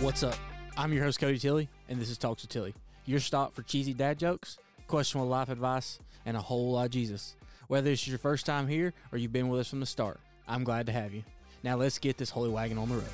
What's up? I'm your host, Cody Tilly, and this is Talks with Tilly, your stop for cheesy dad jokes, questionable life advice, and a whole lot of Jesus. Whether this is your first time here or you've been with us from the start, I'm glad to have you. Now let's get this holy wagon on the road.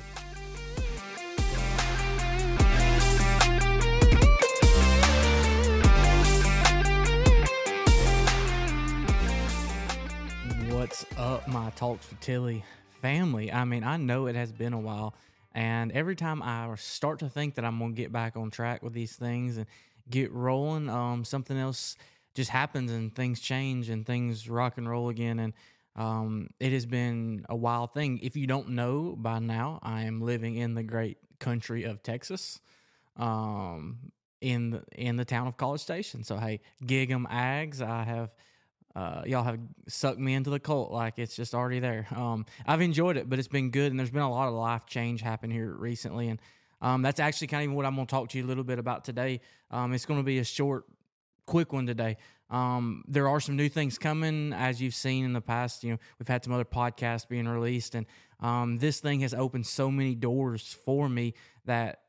What's up, my Talks with Tilly family? I mean, I know it has been a while, and every time I start to think that I'm gonna get back on track with these things and get rolling, um, something else just happens and things change and things rock and roll again. And um, it has been a wild thing. If you don't know by now, I am living in the great country of Texas, um, in the, in the town of College Station. So hey, gig 'em Ags, I have. Uh, y'all have sucked me into the cult like it's just already there. Um, I've enjoyed it, but it's been good, and there's been a lot of life change happen here recently, and um, that's actually kind of what I'm going to talk to you a little bit about today. Um, it's going to be a short, quick one today. Um, there are some new things coming, as you've seen in the past. You know, we've had some other podcasts being released, and um, this thing has opened so many doors for me that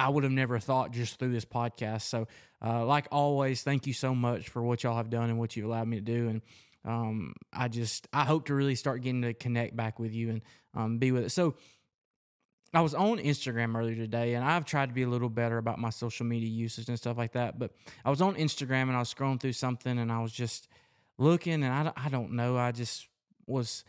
I would have never thought just through this podcast. So, uh, like always, thank you so much for what y'all have done and what you've allowed me to do. And um, I just I hope to really start getting to connect back with you and um, be with it. So. I was on Instagram earlier today, and I've tried to be a little better about my social media usage and stuff like that. But I was on Instagram and I was scrolling through something, and I was just looking, and I, I don't know, I just was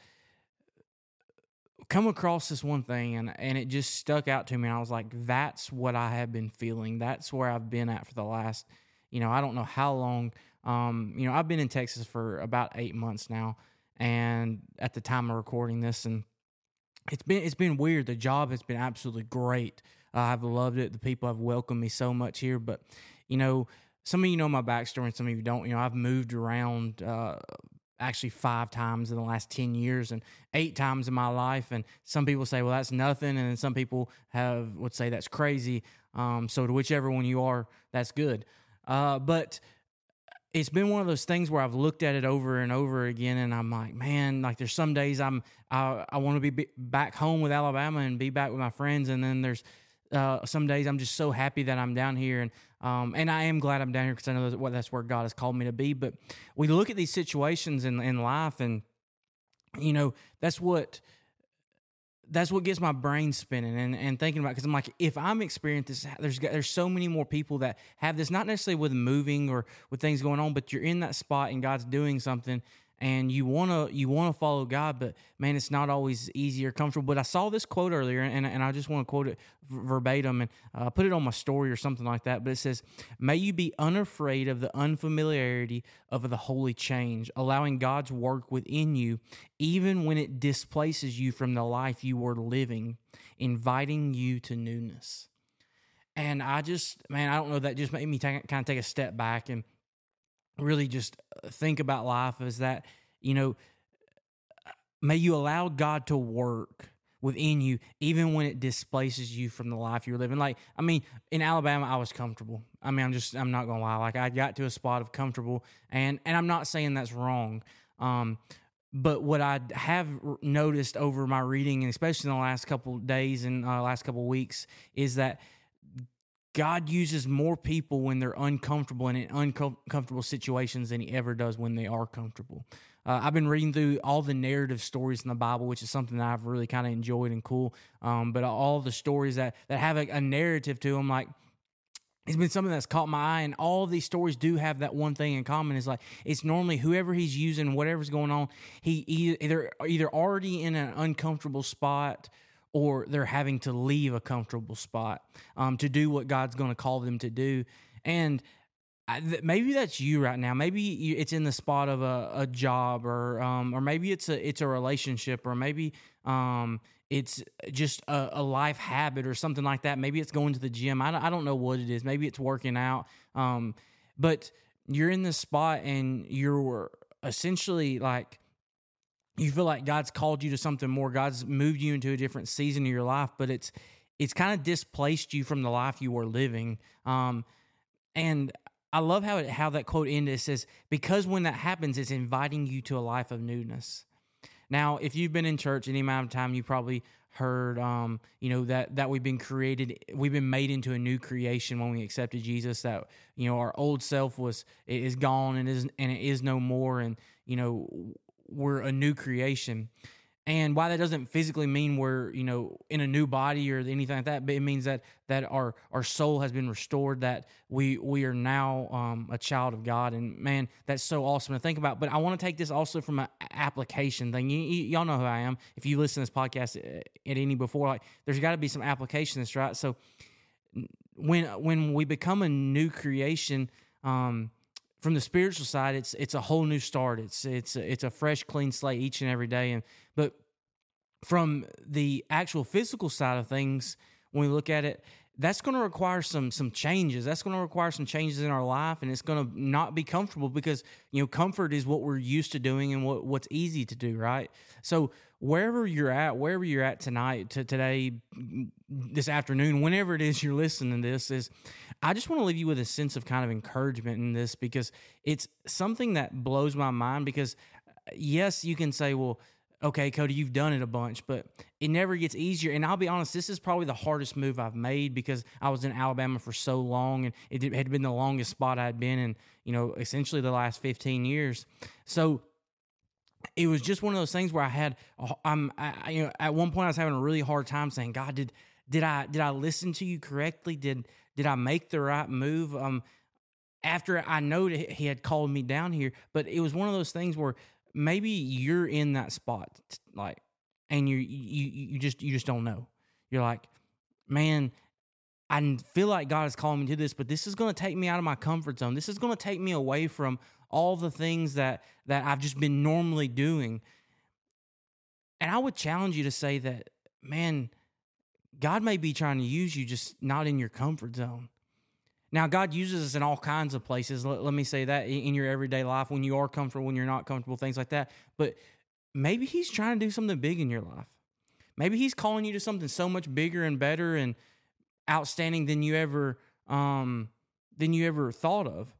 come across this one thing and and it just stuck out to me I was like that's what I have been feeling. That's where I've been at for the last you know I don't know how long. Um you know I've been in Texas for about 8 months now and at the time of recording this and it's been it's been weird. The job has been absolutely great. Uh, I've loved it. The people have welcomed me so much here but you know some of you know my backstory and some of you don't. You know I've moved around uh actually five times in the last 10 years and eight times in my life. And some people say well that's nothing. And some people have would say that's crazy. Um, so to whichever one you are that's good. Uh, but it's been one of those things where I've looked at it over and over again, and I'm like, man, like there's some days I'm I, I want to be back home with Alabama and be back with my friends, and then there's uh, some days I'm just so happy that I'm down here, and um, and I am glad I'm down here because I know that what that's where God has called me to be. But we look at these situations in in life, and you know that's what that's what gets my brain spinning and, and thinking about because I'm like, if I'm experiencing this, there's there's so many more people that have this, not necessarily with moving or with things going on, but you're in that spot and God's doing something and you want to you want to follow God, but man, it's not always easy or comfortable. But I saw this quote earlier, and, and I just want to quote it verbatim and uh, put it on my story or something like that. But it says, "May you be unafraid of the unfamiliarity of the holy change, allowing God's work within you, even when it displaces you from the life you were living, inviting you to newness." And I just, man, I don't know. That just made me take, kind of take a step back and really just uh, think about life is that, you know, may you allow God to work within you, even when it displaces you from the life you're living. Like, I mean, in Alabama, I was comfortable. I mean, I'm just, I'm not gonna lie. Like, I got to a spot of comfortable, and and I'm not saying that's wrong. Um, but what I have noticed over my reading, and especially in the last couple days and uh, last couple weeks, is that God uses more people when they're uncomfortable and in uncomfortable situations than He ever does when they are comfortable. Uh, I've been reading through all the narrative stories in the Bible, which is something that I've really kind of enjoyed and cool. Um, but all the stories that that have a, a narrative to them, like it's been something that's caught my eye and all these stories do have that one thing in common is like it's normally whoever he's using whatever's going on he either either already in an uncomfortable spot or they're having to leave a comfortable spot um, to do what God's going to call them to do. And maybe that's you right now. Maybe it's in the spot of a, a job, or um, or maybe it's a it's a relationship, or maybe um, it's just a, a, life habit or something like that. Maybe it's going to the gym. I don't, I don't know what it is. Maybe it's working out. Um, but you're in this spot and you're essentially like you feel like God's called you to something more. God's moved you into a different season of your life, but it's it's kind of displaced you from the life you were living. Um, and I love how it, how that quote ended. It says, "Because when that happens, it's inviting you to a life of newness." Now, if you've been in church any amount of time, you probably heard um, you know that that we've been created we've been made into a new creation when we accepted Jesus that you know our old self was is gone and is and it is no more and you know we're a new creation. And why that doesn't physically mean we're you know in a new body or anything like that but it means that that our our soul has been restored that we we are now um, a child of god. And man that's so awesome to think about. But i want to take this also from an application thing. You, all know who i am. If you listen to this podcast uh, at any before like there's got to be some application this right? So when when we become a new creation um, from the spiritual side, it's it's a whole new start. It's it's it's a fresh, clean slate each and every day. And but from the actual physical side of things, when we look at it, that's going to require some some changes. That's going to require some changes in our life, and it's going to not be comfortable because you know comfort is what we're used to doing and what what's easy to do, right? So wherever you're at, wherever you're at tonight, to today, this afternoon, whenever it is you're listening to this, is I just want to leave you with a sense of kind of encouragement in this because it's something that blows my mind. Because uh, yes, you can say, well okay, Cody, you've done it a bunch, but it never gets easier. And I'll be honest, this is probably the hardest move I've made because I was in Alabama for so long and it had been the longest spot I'd been in, you know, essentially the last 15 years. So it was just one of those things where I had, I'm, I, you know, at one point I was having a really hard time saying, God, did, did I, did I listen to you correctly? Did, did I make the right move? Um, after I know he had called me down here, but it was one of those things where maybe you're in that spot like and you you you just you just don't know you're like man i feel like god is calling me to this but this is going to take me out of my comfort zone this is going to take me away from all the things that that i've just been normally doing and i would challenge you to say that man god may be trying to use you just not in your comfort zone now, God uses us in all kinds of places. Let, let, me say that in your everyday life, when you are comfortable, when you're not comfortable, things like that. But maybe He's trying to do something big in your life. Maybe He's calling you to something so much bigger and better and outstanding than you ever um, than you ever thought of.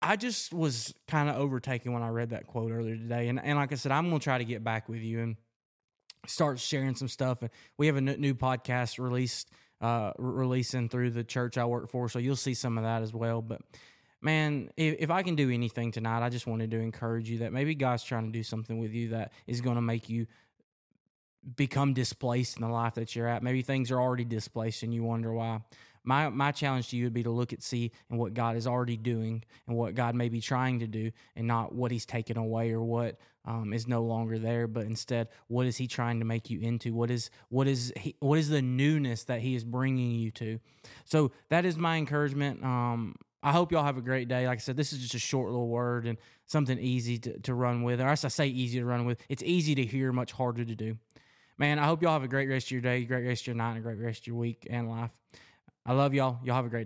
I just was kind of overtaken when I read that quote earlier today, and and like I said, I'm gonna try to get back with you and start sharing some stuff. And we have a new podcast released uh, releasing through the church I work for. So you'll see some of that as well. But man, if, if I can do anything tonight, I just wanted to encourage you that maybe God's trying to do something with you that is going to make you become displaced in the life that you're at. Maybe things are already displaced and you wonder why. My my challenge to you would be to look at see and what God is already doing and what God may be trying to do and not what he's taken away or what um, is no longer there, but instead, what is He trying to make you into? What is what is he, what is the newness that He is bringing you to? So that is my encouragement. Um, I hope y'all have a great day. Like I said, this is just a short little word and something easy to, to run with. Or as I say, easy to run with. It's easy to hear, much harder to do. Man, I hope y'all have a great rest of your day, great rest of your night, and a great rest of your week and life. I love y'all. Y'all have a great